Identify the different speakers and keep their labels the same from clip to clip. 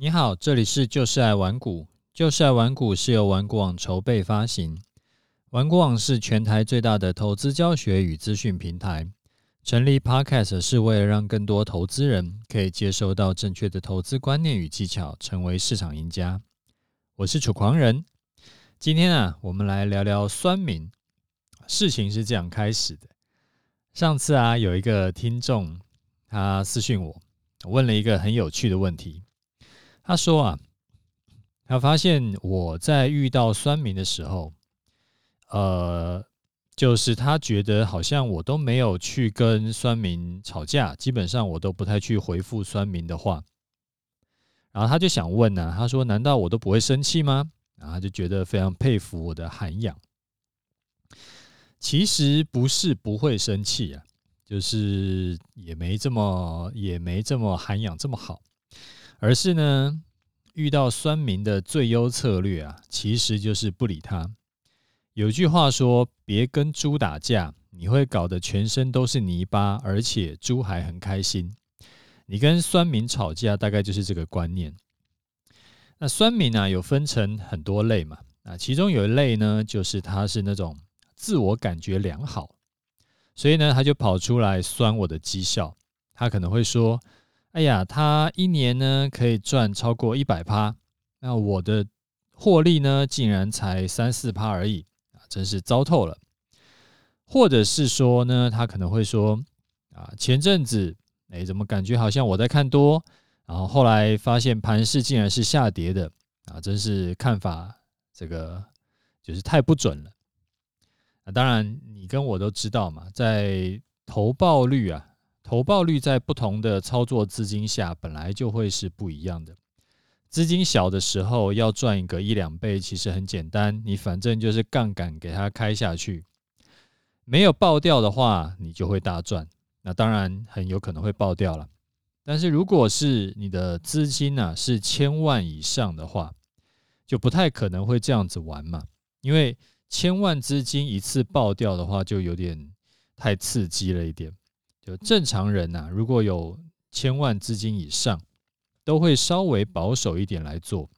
Speaker 1: 你好，这里是就是爱玩股。就是爱玩股是由玩股网筹备发行。玩股网是全台最大的投资教学与资讯平台。成立 Podcast 是为了让更多投资人可以接收到正确的投资观念与技巧，成为市场赢家。我是楚狂人。今天啊，我们来聊聊酸民。事情是这样开始的。上次啊，有一个听众他私讯我，问了一个很有趣的问题。他说啊，他发现我在遇到酸民的时候，呃，就是他觉得好像我都没有去跟酸民吵架，基本上我都不太去回复酸民的话。然后他就想问呢，他说：“难道我都不会生气吗？”然后他就觉得非常佩服我的涵养。其实不是不会生气啊，就是也没这么也没这么涵养这么好。而是呢，遇到酸民的最优策略啊，其实就是不理他。有句话说：“别跟猪打架，你会搞得全身都是泥巴，而且猪还很开心。”你跟酸民吵架，大概就是这个观念。那酸民啊，有分成很多类嘛。啊，其中有一类呢，就是他是那种自我感觉良好，所以呢，他就跑出来酸我的绩效。他可能会说。哎呀，他一年呢可以赚超过一百趴，那我的获利呢竟然才三四趴而已啊，真是糟透了。或者是说呢，他可能会说啊，前阵子哎，怎么感觉好像我在看多，然后后来发现盘势竟然是下跌的啊，真是看法这个就是太不准了。当然，你跟我都知道嘛，在投报率啊。投报率在不同的操作资金下，本来就会是不一样的。资金小的时候，要赚一个一两倍，其实很简单，你反正就是杠杆给它开下去，没有爆掉的话，你就会大赚。那当然很有可能会爆掉了。但是如果是你的资金呢，是千万以上的话，就不太可能会这样子玩嘛，因为千万资金一次爆掉的话，就有点太刺激了一点。就正常人呐，如果有千万资金以上，都会稍微保守一点来做。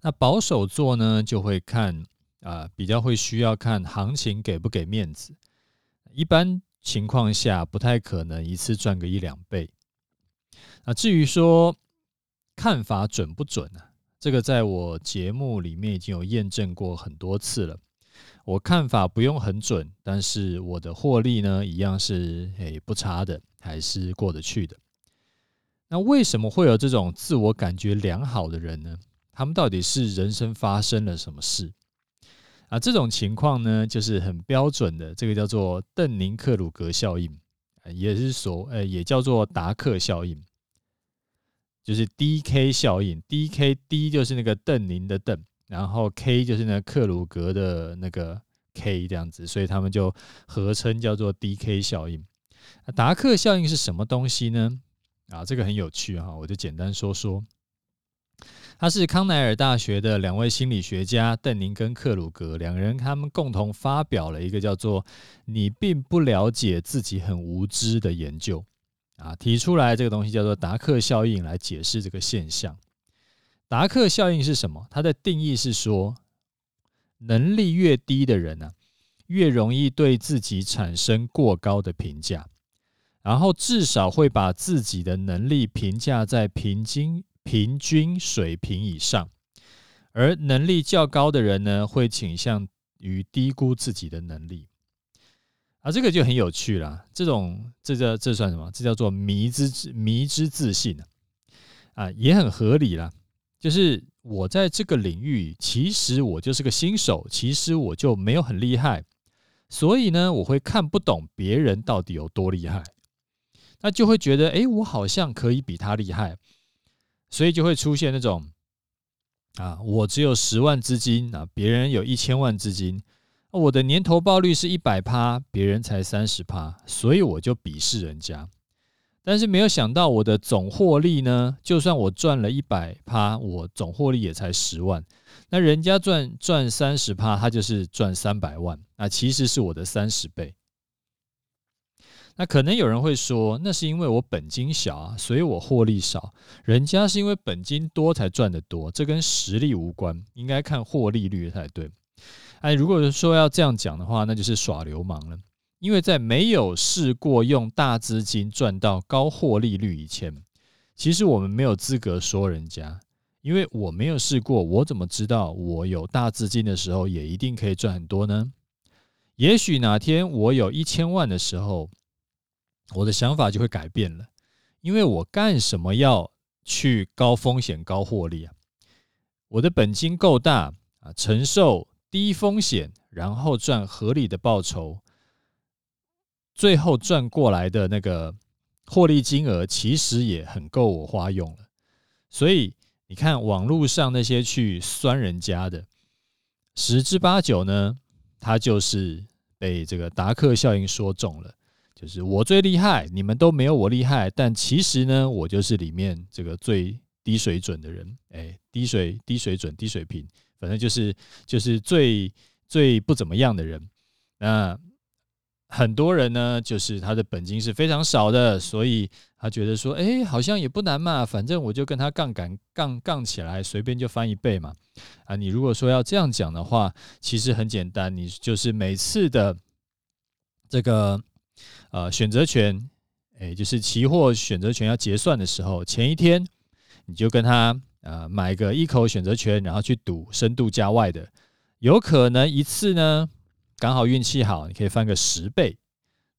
Speaker 1: 那保守做呢，就会看啊，比较会需要看行情给不给面子。一般情况下，不太可能一次赚个一两倍。那至于说看法准不准呢？这个在我节目里面已经有验证过很多次了。我看法不用很准，但是我的获利呢，一样是诶不差的，还是过得去的。那为什么会有这种自我感觉良好的人呢？他们到底是人生发生了什么事啊？这种情况呢，就是很标准的，这个叫做邓宁克鲁格效应，也是所呃也叫做达克效应，就是 D K 效应。D K D 就是那个邓宁的邓。然后 K 就是那克鲁格的那个 K 这样子，所以他们就合称叫做 DK 效应。达克效应是什么东西呢？啊，这个很有趣哈，我就简单说说。他是康奈尔大学的两位心理学家邓宁跟克鲁格两个人，他们共同发表了一个叫做“你并不了解自己很无知”的研究啊，提出来这个东西叫做达克效应来解释这个现象。达克效应是什么？它的定义是说，能力越低的人呢，越容易对自己产生过高的评价，然后至少会把自己的能力评价在平均平均水平以上，而能力较高的人呢，会倾向于低估自己的能力。啊，这个就很有趣了。这种这叫这算什么？这叫做迷之迷之自信啊，也很合理啦。就是我在这个领域，其实我就是个新手，其实我就没有很厉害，所以呢，我会看不懂别人到底有多厉害，那就会觉得，哎，我好像可以比他厉害，所以就会出现那种，啊，我只有十万资金啊，别人有一千万资金，我的年投报率是一百趴，别人才三十趴，所以我就鄙视人家。但是没有想到，我的总获利呢，就算我赚了一百趴，我总获利也才十万。那人家赚赚三十趴，他就是赚三百万，那其实是我的三十倍。那可能有人会说，那是因为我本金小啊，所以我获利少。人家是因为本金多才赚得多，这跟实力无关，应该看获利率才对。哎，如果说要这样讲的话，那就是耍流氓了。因为在没有试过用大资金赚到高获利率以前，其实我们没有资格说人家，因为我没有试过，我怎么知道我有大资金的时候也一定可以赚很多呢？也许哪天我有一千万的时候，我的想法就会改变了，因为我干什么要去高风险高获利啊？我的本金够大啊，承受低风险，然后赚合理的报酬，最后赚过来的那个获利金额其实也很够我花用了。所以你看网络上那些去酸人家的，十之八九呢，他就是。被这个达克效应说中了，就是我最厉害，你们都没有我厉害。但其实呢，我就是里面这个最低水准的人，哎，低水低水准低水平，反正就是就是最最不怎么样的人。那很多人呢，就是他的本金是非常少的，所以他觉得说，哎，好像也不难嘛，反正我就跟他杠杆杠杠起来，随便就翻一倍嘛。啊，你如果说要这样讲的话，其实很简单，你就是每次的这个呃选择权，哎，就是期货选择权要结算的时候，前一天你就跟他呃买个一口选择权，然后去赌深度加外的，有可能一次呢刚好运气好，你可以翻个十倍。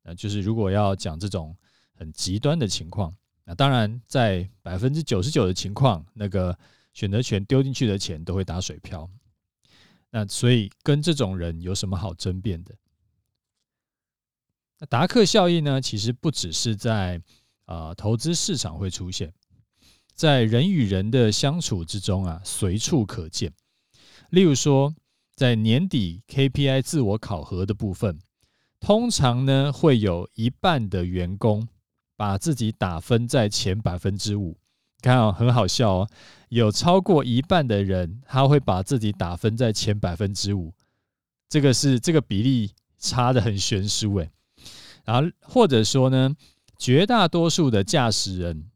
Speaker 1: 那就是如果要讲这种很极端的情况，那当然在百分之九十九的情况，那个。选择权丢进去的钱都会打水漂，那所以跟这种人有什么好争辩的？那达克效应呢？其实不只是在啊投资市场会出现，在人与人的相处之中啊，随处可见。例如说，在年底 KPI 自我考核的部分，通常呢会有一半的员工把自己打分在前百分之五。看哦，很好笑哦。有超过一半的人，他会把自己打分在前百分之五，这个是这个比例差的很悬殊诶。然后或者说呢，绝大多数的驾驶人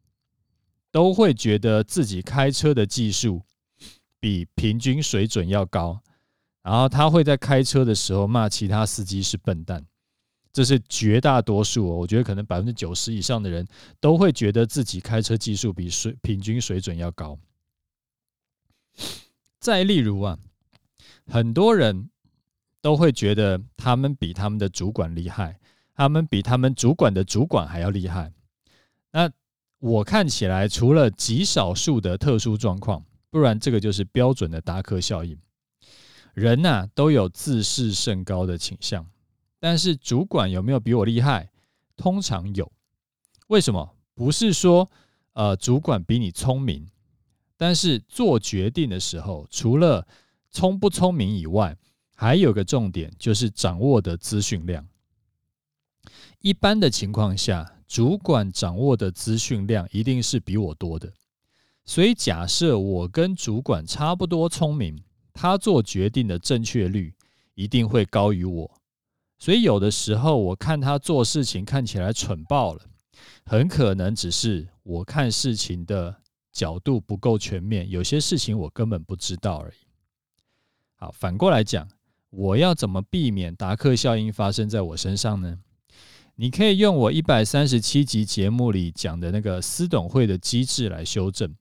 Speaker 1: 都会觉得自己开车的技术比平均水准要高，然后他会在开车的时候骂其他司机是笨蛋。这是绝大多数哦，我觉得可能百分之九十以上的人都会觉得自己开车技术比水平均水准要高。再例如啊，很多人都会觉得他们比他们的主管厉害，他们比他们主管的主管还要厉害。那我看起来，除了极少数的特殊状况，不然这个就是标准的达克效应。人呐，都有自视甚高的倾向。但是主管有没有比我厉害？通常有。为什么？不是说呃主管比你聪明，但是做决定的时候，除了聪不聪明以外，还有个重点就是掌握的资讯量。一般的情况下，主管掌握的资讯量一定是比我多的。所以假设我跟主管差不多聪明，他做决定的正确率一定会高于我。所以有的时候我看他做事情看起来蠢爆了，很可能只是我看事情的角度不够全面，有些事情我根本不知道而已。好，反过来讲，我要怎么避免达克效应发生在我身上呢？你可以用我一百三十七集节目里讲的那个私董会的机制来修正。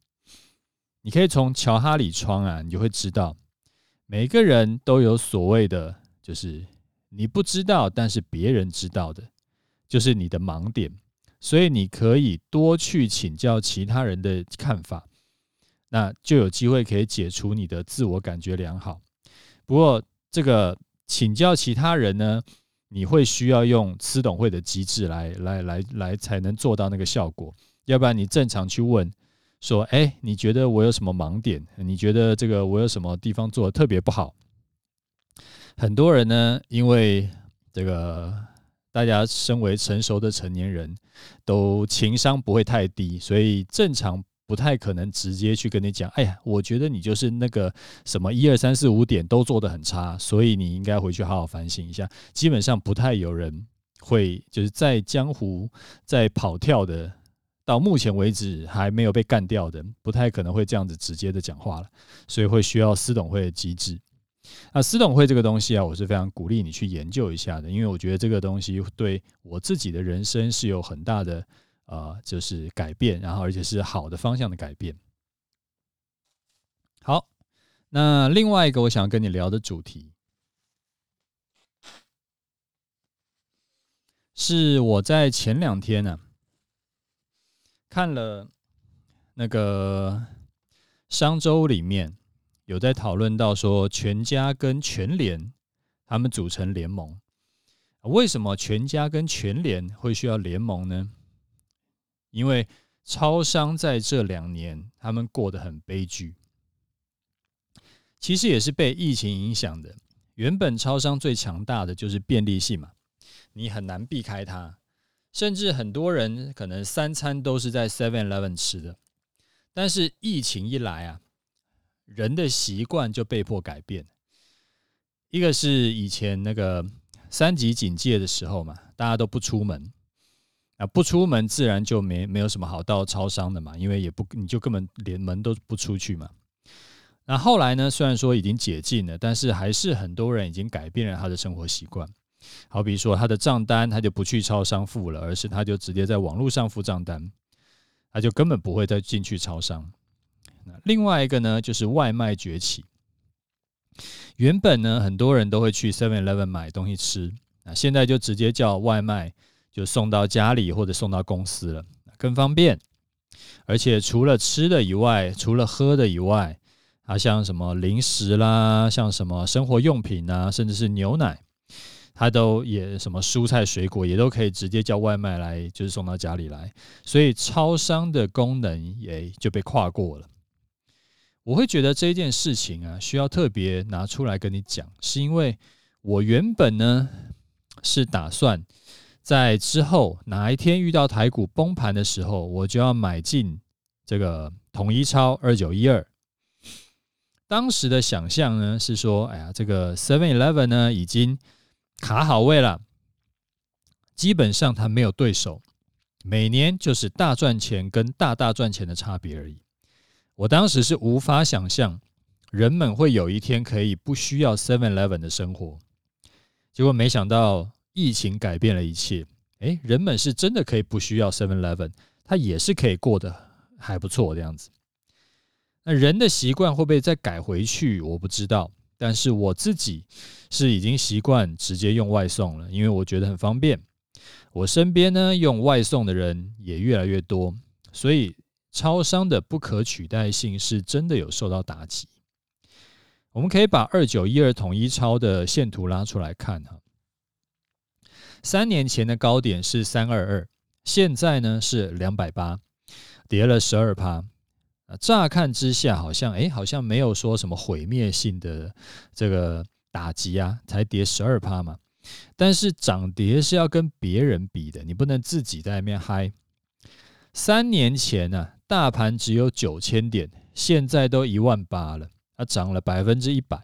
Speaker 1: 你可以从乔哈里窗啊，你就会知道，每个人都有所谓的就是。你不知道，但是别人知道的，就是你的盲点，所以你可以多去请教其他人的看法，那就有机会可以解除你的自我感觉良好。不过，这个请教其他人呢，你会需要用司董会的机制来来来来才能做到那个效果，要不然你正常去问说，哎，你觉得我有什么盲点？你觉得这个我有什么地方做的特别不好？很多人呢，因为这个大家身为成熟的成年人，都情商不会太低，所以正常不太可能直接去跟你讲，哎呀，我觉得你就是那个什么一二三四五点都做得很差，所以你应该回去好好反省一下。基本上不太有人会就是在江湖在跑跳的，到目前为止还没有被干掉的，不太可能会这样子直接的讲话了，所以会需要私董会的机制。那私董会这个东西啊，我是非常鼓励你去研究一下的，因为我觉得这个东西对我自己的人生是有很大的呃，就是改变，然后而且是好的方向的改变。好，那另外一个我想跟你聊的主题。是我在前两天呢、看了那个商周里面有在讨论到说，全家跟全联他们组成联盟，为什么全家跟全联会需要联盟呢？因为超商在这两年他们过得很悲剧，其实也是被疫情影响的。原本超商最强大的就是便利性嘛。你很难避开它，甚至很多人可能三餐都是在 Seven Eleven 吃的。但是疫情一来啊，人的习惯就被迫改变。一个是以前那个三级警戒的时候嘛，大家都不出门，啊，不出门自然就没没有什么好到超商的嘛，因为也不你就根本连门都不出去嘛。那后来呢，虽然说已经解禁了，但是还是很多人已经改变了他的生活习惯。好比说，他的账单他就不去超商付了，而是他就直接在网络上付账单，他就根本不会再进去超商。那另外一个呢，就是外卖崛起。原本呢，很多人都会去 Seven Eleven 买东西吃，那现在就直接叫外卖，就送到家里或者送到公司了，更方便。而且除了吃的以外，除了喝的以外，啊，像什么零食啦，像什么生活用品啊，甚至是牛奶。它都也什么蔬菜水果也都可以直接叫外卖来，就是送到家里来，所以超商的功能也就被跨过了。我会觉得这件事情啊，需要特别拿出来跟你讲，是因为我原本呢是打算在之后哪一天遇到台股崩盘的时候，我就要买进这个统一超二九一二。当时的想象呢是说，哎呀，这个 Seven Eleven 呢已经。卡好位了，基本上他没有对手，每年就是大赚钱跟大大赚钱的差别而已。我当时是无法想象人们会有一天可以不需要 Seven Eleven 的生活，结果没想到疫情改变了一切。诶，人们是真的可以不需要 Seven Eleven，他也是可以过得还不错的样子。那人的习惯会不会再改回去？我不知道。但是我自己是已经习惯直接用外送了，因为我觉得很方便。我身边呢用外送的人也越来越多，所以超商的不可取代性是真的有受到打击。我们可以把二九一二统一超的线图拉出来看哈，三年前的高点是三二二，现在呢是两百八，跌了十二趴。乍看之下，好像哎，好像没有说什么毁灭性的这个打击啊，才跌十二趴嘛。但是涨跌是要跟别人比的，你不能自己在那边嗨。三年前呢、啊，大盘只有九千点，现在都一万八了，它涨了百分之一百。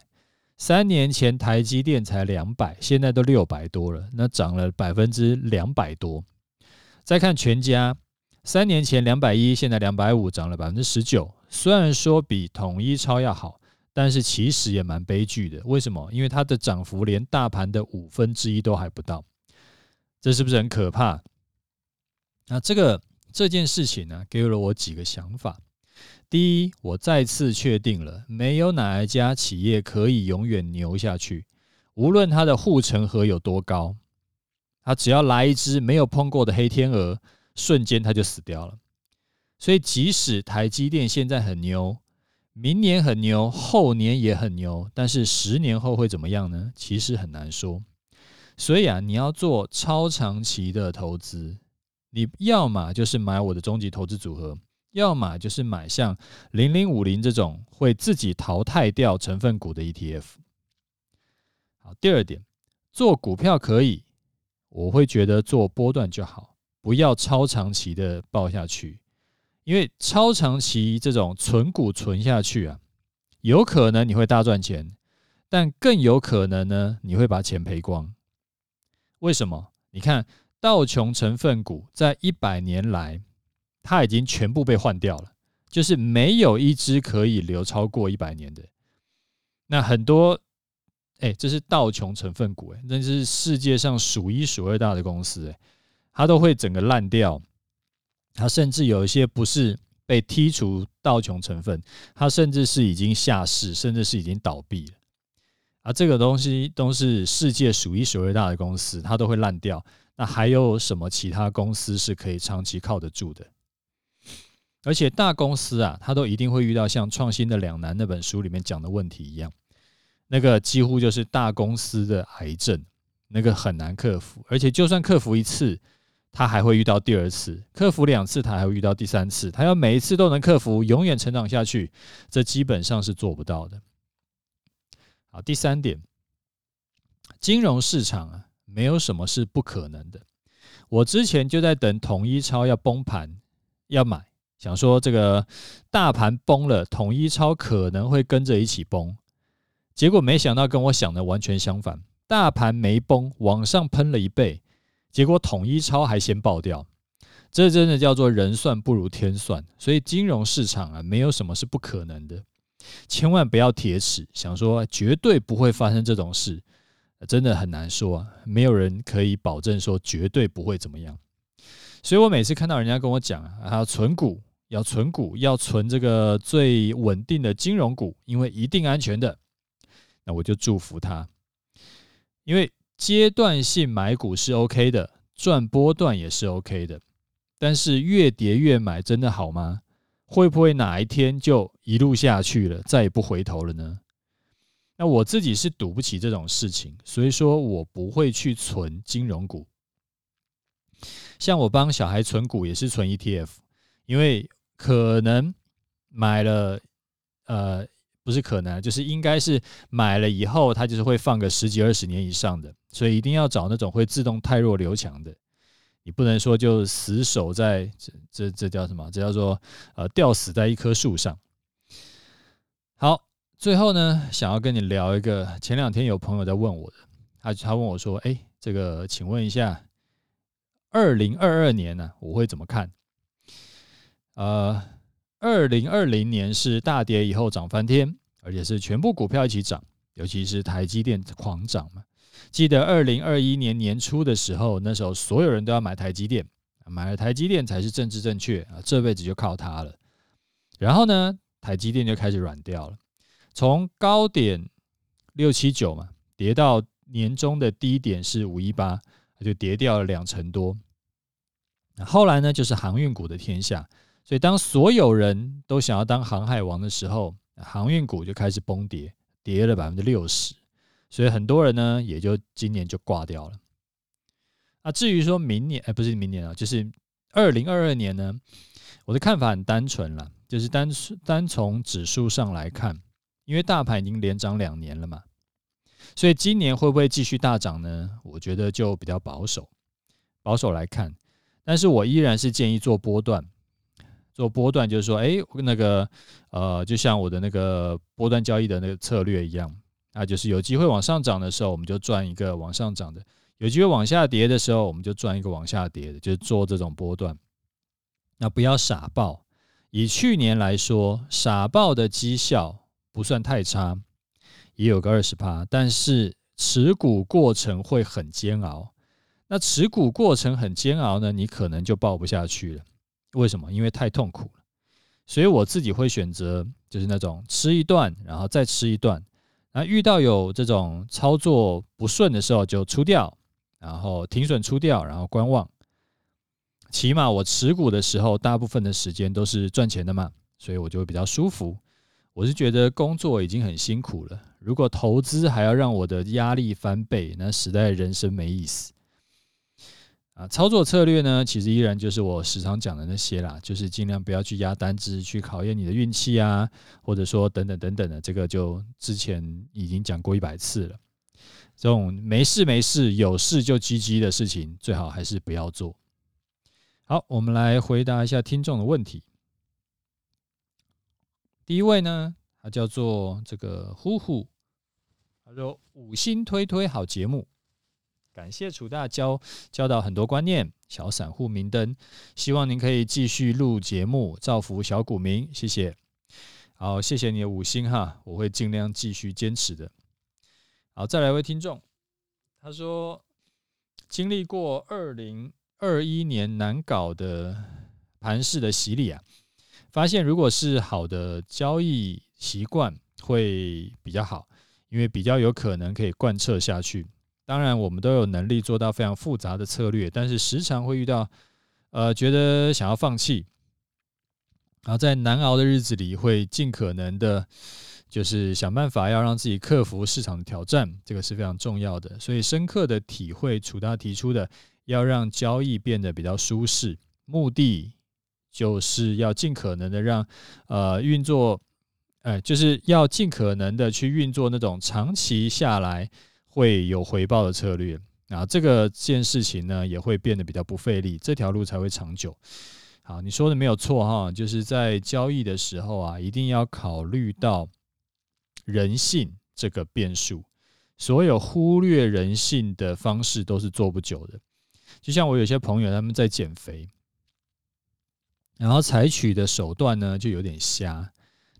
Speaker 1: 三年前台积电才两百，现在都六百多了，那涨了百分之两百多。再看全家。三年前两百一，现在两百五，涨了百分之十九。虽然说比统一超要好，但是其实也蛮悲剧的。为什么？因为它的涨幅连大盘的五分之一都还不到，这是不是很可怕？那这个这件事情呢，给了我几个想法。第一，我再次确定了，没有哪一家企业可以永远牛下去，无论它的护城河有多高，它只要来一只没有碰过的黑天鹅。瞬间它就死掉了，所以即使台积电现在很牛，明年很牛，后年也很牛，但是十年后会怎么样呢？其实很难说。所以啊，你要做超长期的投资，你要么就是买我的终极投资组合，要么就是买像零零五零这种会自己淘汰掉成分股的 ETF。好，第二点，做股票可以，我会觉得做波段就好。不要超长期的抱下去，因为超长期这种存股存下去啊，有可能你会大赚钱，但更有可能呢，你会把钱赔光。为什么？你看道琼成分股在一百年来，它已经全部被换掉了，就是没有一只可以留超过一百年的。那很多，哎，这是道琼成分股，哎，那是世界上数一数二大的公司，哎，它都会整个烂掉。它甚至有一些不是被剔除道琼成分，它甚至是已经下市，甚至是已经倒闭了。啊，这个东西都是世界数一数二大的公司，它都会烂掉。那还有什么其他公司是可以长期靠得住的？而且大公司啊，它都一定会遇到像《创新的两难》那本书里面讲的问题一样，那个几乎就是大公司的癌症，那个很难克服。而且就算克服一次，他还会遇到第二次，克服两次，他还会遇到第三次。他要每一次都能克服，永远成长下去，这基本上是做不到的。好，第三点，金融市场啊，没有什么是不可能的。我之前就在等统一超要崩盘，要买，想说这个大盘崩了，统一超可能会跟着一起崩。结果没想到跟我想的完全相反，大盘没崩，往上喷了一倍，结果统一超还先爆掉。这真的叫做人算不如天算。所以金融市场啊，没有什么是不可能的。千万不要铁齿，想说绝对不会发生这种事，真的很难说啊。没有人可以保证说绝对不会怎么样。所以我每次看到人家跟我讲啊，要存股，要存股，要存这个最稳定的金融股，因为一定安全的，那我就祝福他。因为阶段性买股是 OK 的，赚波段也是 OK 的，但是越跌越买真的好吗？会不会哪一天就一路下去了，再也不回头了呢？那我自己是赌不起这种事情，所以说我不会去存金融股。像我帮小孩存股也是存 ETF，因为可能买了，呃，不是可能，就是应该是买了以后，它就是会放个十几二十年以上的，所以一定要找那种会自动汰弱留强的。你不能说就死守在这这这叫什么？这叫做呃吊死在一棵树上。好，最后呢，想要跟你聊一个，前两天有朋友在问我的，他他问我说：“哎，这个请问一下，二零二二年呢，我会怎么看？”呃，二零二零年是大跌以后涨翻天，而且是全部股票一起涨，尤其是台积电狂涨嘛。记得二零二一年年初的时候，那时候所有人都要买台积电，买了台积电才是政治正确啊，这辈子就靠它了。然后呢，台积电就开始软掉了，从高点六七九嘛，跌到年中的低点是五一八，就跌掉了两成多。后来呢，就是航运股的天下，所以当所有人都想要当航海王的时候，航运股就开始崩跌，跌了百分之六十。所以很多人呢，也就今年就挂掉了。啊，至于说明年，哎，不是明年啊，就是二零二二年呢，我的看法很单纯了，就是单单从指数上来看，因为大盘已经连涨两年了嘛，所以今年会不会继续大涨呢？我觉得就比较保守，保守来看。但是我依然是建议做波段，做波段就是说，哎，那个呃，就像我的那个波段交易的那个策略一样。那就是有机会往上涨的时候，我们就赚一个往上涨的；有机会往下跌的时候，我们就赚一个往下跌的，就是做这种波段。那不要傻抱。以去年来说，傻抱的绩效不算太差，也有个二十趴，但是持股过程会很煎熬。那持股过程很煎熬呢，你可能就抱不下去了。为什么？因为太痛苦了。所以我自己会选择就是那种吃一段，然后再吃一段。那遇到有这种操作不顺的时候，就出掉，然后停损出掉，然后观望。起码我持股的时候，大部分的时间都是赚钱的嘛，所以我就会比较舒服。我是觉得工作已经很辛苦了，如果投资还要让我的压力翻倍，那实在人生没意思。啊，操作策略呢，其实依然就是我时常讲的那些啦，就是尽量不要去压单只，去考验你的运气啊，或者说等等等等的，这个就之前已经讲过一百次了。这种没事没事，有事就积极的事情，最好还是不要做。好，我们来回答一下听众的问题。第一位呢，他叫做这个呼呼，他说五星推推好节目。感谢楚大教教导很多观念，小散户明灯，希望您可以继续录节目，造福小股民，谢谢。好，谢谢你的五星哈，我会尽量继续坚持的。好，再来一位听众，他说经历过二零二一年难搞的盘势的洗礼啊，发现如果是好的交易习惯会比较好，因为比较有可能可以贯彻下去。当然，我们都有能力做到非常复杂的策略，但是时常会遇到呃觉得想要放弃。然后在难熬的日子里，会尽可能的，就是想办法要让自己克服市场的挑战，这个是非常重要的。所以深刻的体会楚大提出的，要让交易变得比较舒适，目的就是要尽可能的让呃运作，哎，就是要尽可能的去运作那种长期下来会有回报的策略。啊，这个件事情呢，也会变得比较不费力，这条路才会长久。好，你说的没有错哈，就是在交易的时候啊，一定要考虑到人性这个变数。所有忽略人性的方式都是做不久的。就像我有些朋友他们在减肥，然后采取的手段呢就有点瞎，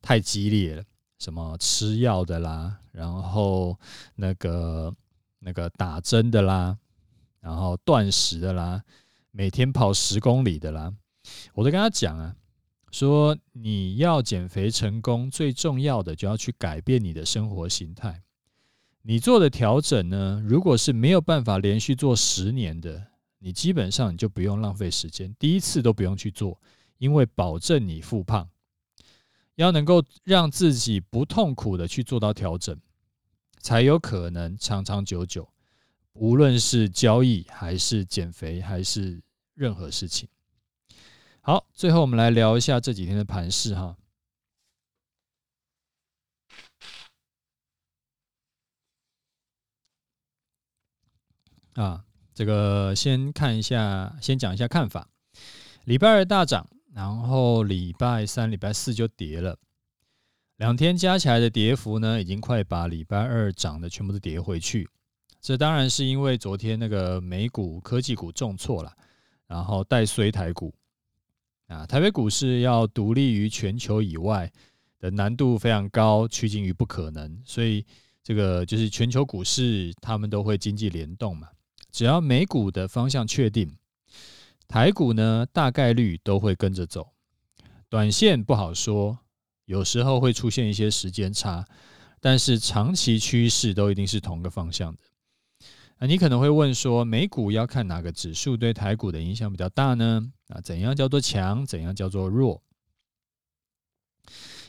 Speaker 1: 太激烈了，什么吃药的啦，然后那个那个打针的啦，然后断食的啦，每天跑十公里的啦。我都跟他讲啊，说你要减肥成功，最重要的就要去改变你的生活形态。你做的调整呢，如果是没有办法连续做十年的，你基本上你就不用浪费时间，第一次都不用去做，因为保证你复胖。要能够让自己不痛苦的去做到调整，才有可能长长久久。无论是交易还是减肥还是任何事情。好，最后我们来聊一下这几天的盘势哈。啊，这个先看一下，先讲一下看法。礼拜二大涨，然后礼拜三、礼拜四就跌了，两天加起来的跌幅呢，已经快把礼拜二涨的全部都跌回去。这当然是因为昨天那个美股科技股重挫了，然后带衰台股。啊，台北股市要独立于全球以外的难度非常高，趋近于不可能。所以这个就是全球股市，他们都会经济联动嘛。只要美股的方向确定，台股呢大概率都会跟着走。短线不好说，有时候会出现一些时间差，但是长期趋势都一定是同个方向的。那你可能会问说，美股要看哪个指数对台股的影响比较大呢？啊，怎样叫做强？怎样叫做弱？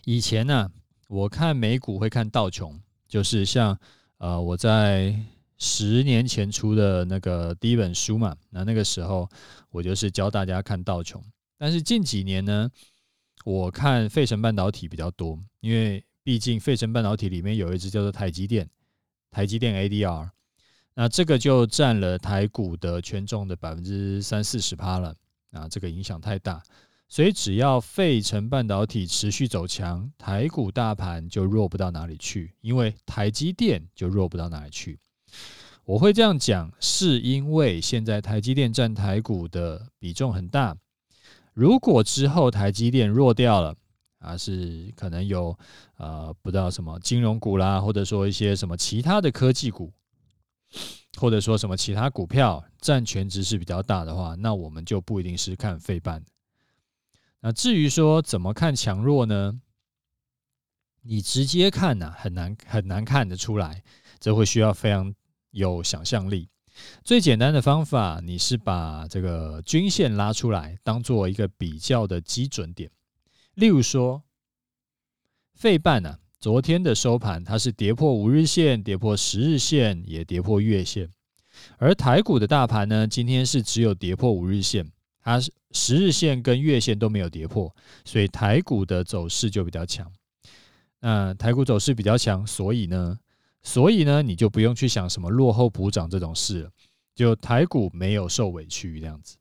Speaker 1: 以前呢、我看美股会看道琼，就是像呃我在十年前出的那个第一本书嘛，那那个时候我就是教大家看道琼。但是近几年呢，我看费城半导体比较多，因为毕竟费城半导体里面有一只叫做台积电，台积电 ADR。那这个就占了台股的权重的百分之三四十趴了，啊，这个影响太大，所以只要费城半导体持续走强，台股大盘就弱不到哪里去，因为台积电就弱不到哪里去。我会这样讲，是因为现在台积电占台股的比重很大，如果之后台积电弱掉了，啊，是可能有呃不知道什么金融股啦，或者说一些什么其他的科技股。或者说什么其他股票占全值是比较大的话，那我们就不一定是看费半。那至于说怎么看强弱呢？你直接看呢，很难很难看得出来，这会需要非常有想象力。最简单的方法，你是把这个均线拉出来，当做一个比较的基准点。例如说，费半呢？昨天的收盘，它是跌破五日线，跌破十日线，也跌破月线。而台股的大盘呢，今天是只有跌破五日线，它十日线跟月线都没有跌破，所以台股的走势就比较强。那台股走势比较强，所以呢，所以呢，你就不用去想什么落后补涨这种事了，就台股没有受委屈这样子。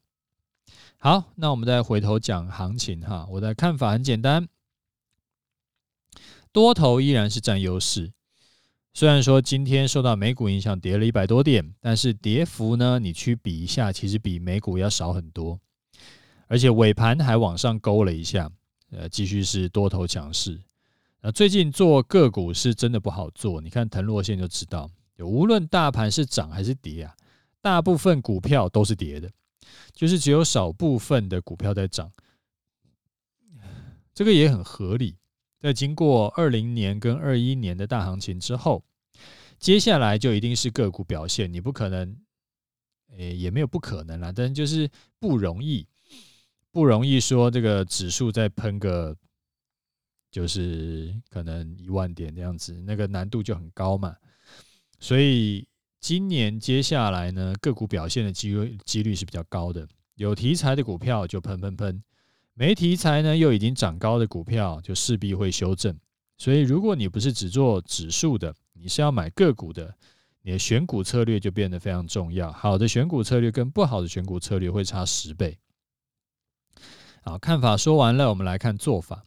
Speaker 1: 好，那我们再回头讲行情哈，我的看法很简单。多头依然是占优势，虽然说今天受到美股影响跌了一百多点，但是跌幅呢，你去比一下，其实比美股要少很多，而且尾盘还往上勾了一下，呃，继续是多头强势。那最近做个股是真的不好做，你看腾落线就知道，无论大盘是涨还是跌啊，大部分股票都是跌的，就是只有少部分的股票在涨，这个也很合理。在经过二零年跟二一年的大行情之后，接下来就一定是个股表现。你不可能，诶，也没有不可能啦，但就是不容易，不容易说这个指数再喷个，就是可能一万点这样子，那个难度就很高嘛。所以今年接下来呢，个股表现的机率几率是比较高的，有题材的股票就喷喷喷。没题材呢，又已经涨高的股票，就势必会修正。所以，如果你不是只做指数的，你是要买个股的，你的选股策略就变得非常重要。好的选股策略跟不好的选股策略会差十倍。好，看法说完了，我们来看做法。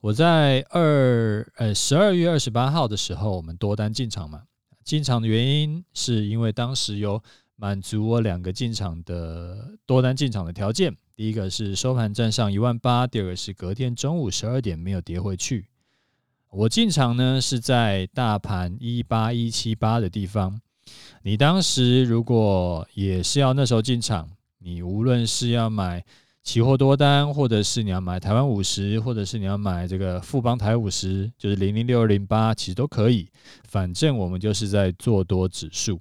Speaker 1: 我在二呃十二月二十八号的时候，我们多单进场嘛。进场的原因是因为当时有满足我两个进场的多单进场的条件。第一个是收盘站上一万八，第二个是隔天中午十二点没有跌回去。我进场呢是在大盘一八一七八的地方。你当时如果也是要那时候进场，你无论是要买期货多单，或者是你要买台湾五十，或者是你要买这个富邦台五十，就是零零六二零八，其实都可以。反正我们就是在做多指数。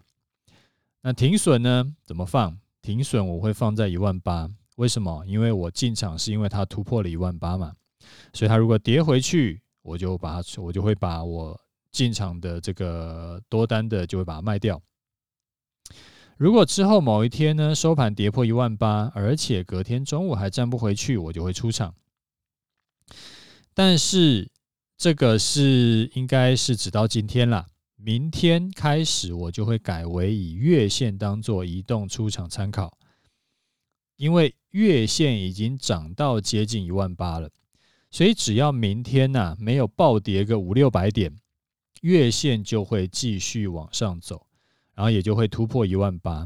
Speaker 1: 那停损呢？怎么放？停损我会放在一万八。为什么？因为我进场是因为它突破了一万八嘛，所以它如果跌回去，我就把它，我就会把我进场的这个多单的就会把它卖掉。如果之后某一天呢，收盘跌破一万八，而且隔天中午还站不回去，我就会出场。但是这个是应该是直到今天啦，明天开始我就会改为以月线当做移动出场参考。因为月线已经涨到接近一万八了，所以只要明天呐、没有暴跌个五六百点，月线就会继续往上走，然后也就会突破一万八。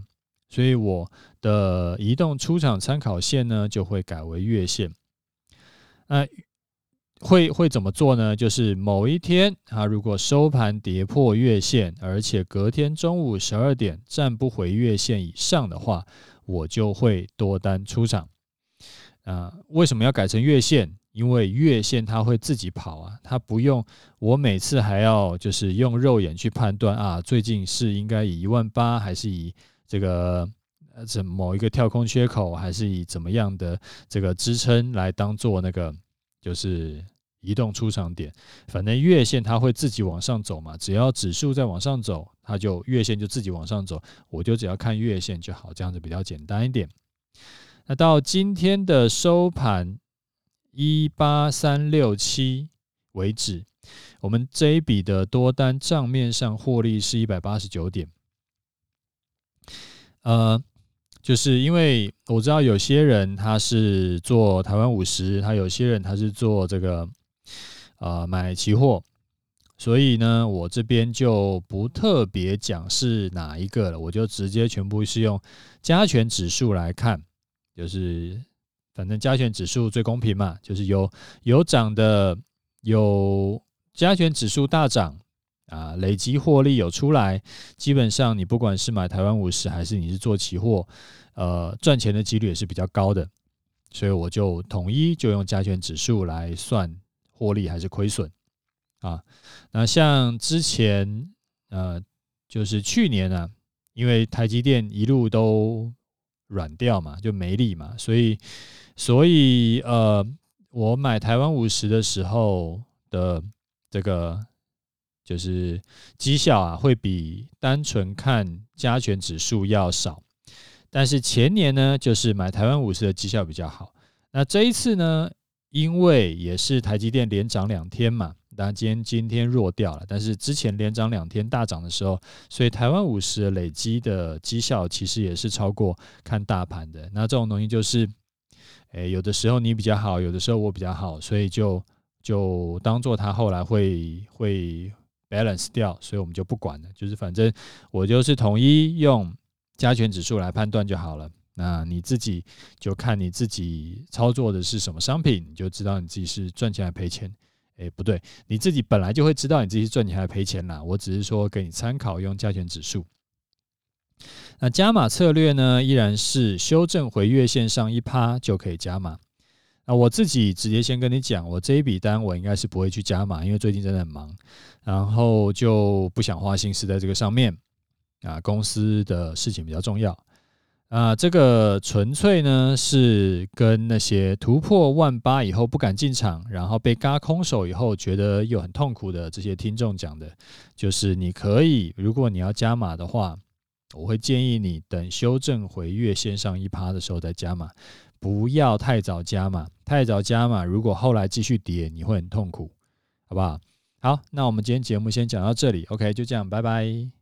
Speaker 1: 所以我的移动出场参考线呢就会改为月线。那会会怎么做呢？就是某一天啊，如果收盘跌破月线，而且隔天中午十二点站不回月线以上的话。我就会多单出场，啊，为什么要改成月线？因为月线它会自己跑啊，它不用我每次还要就是用肉眼去判断啊，最近是应该以一万八，还是以这个呃这某一个跳空缺口，还是以怎么样的这个支撑来当做那个就是。移动出场点，反正月线它会自己往上走嘛，只要指数在往上走，它就月线就自己往上走，我就只要看月线就好，这样子比较简单一点。那到今天的收盘一八三六七为止，我们这一笔的多单账面上获利是一百八十九点。呃，就是因为我知道有些人他是做台湾五十，他有些人他是做这个。呃，买期货，所以呢，我这边就不特别讲是哪一个了，我就直接全部是用加权指数来看，就是反正加权指数最公平嘛，就是有有涨的，有加权指数大涨啊，累积获利有出来，基本上你不管是买台湾五十还是你是做期货，呃，赚钱的几率也是比较高的，所以我就统一就用加权指数来算。获利还是亏损啊？那像之前呃，就是去年呢、啊，因为台积电一路都软掉嘛，就没力嘛，所以所以呃，我买台湾五十的时候的这个就是绩效啊，会比单纯看加权指数要少。但是前年呢，就是买台湾五十的绩效比较好。那这一次呢？因为也是台积电连涨两天嘛，当然今天今天弱掉了，但是之前连涨两天大涨的时候，所以台湾五十累积的绩效其实也是超过看大盘的。那这种东西就是，诶，有的时候你比较好，有的时候我比较好，所以就就当做它后来会会 balance 掉，所以我们就不管了。就是反正我就是统一用加权指数来判断就好了。那你自己就看你自己操作的是什么商品，你就知道你自己是赚钱还是赔钱。诶，不对，你自己本来就会知道你自己赚钱还赔钱啦。我只是说给你参考用加权指数。那加码策略呢，依然是修正回月线上一趴就可以加码。那我自己直接先跟你讲，我这一笔单我应该是不会去加码，因为最近真的很忙，然后就不想花心思在这个上面。啊，公司的事情比较重要。啊，这个纯粹呢是跟那些突破万八以后不敢进场，然后被嘎空手以后觉得又很痛苦的这些听众讲的，就是你可以，如果你要加码的话。我会建议你等修正回月线上一趴的时候再加码，不要太早加码。太早加码，如果后来继续跌，你会很痛苦，好不好？好，那我们今天节目先讲到这里，OK，就这样，拜拜。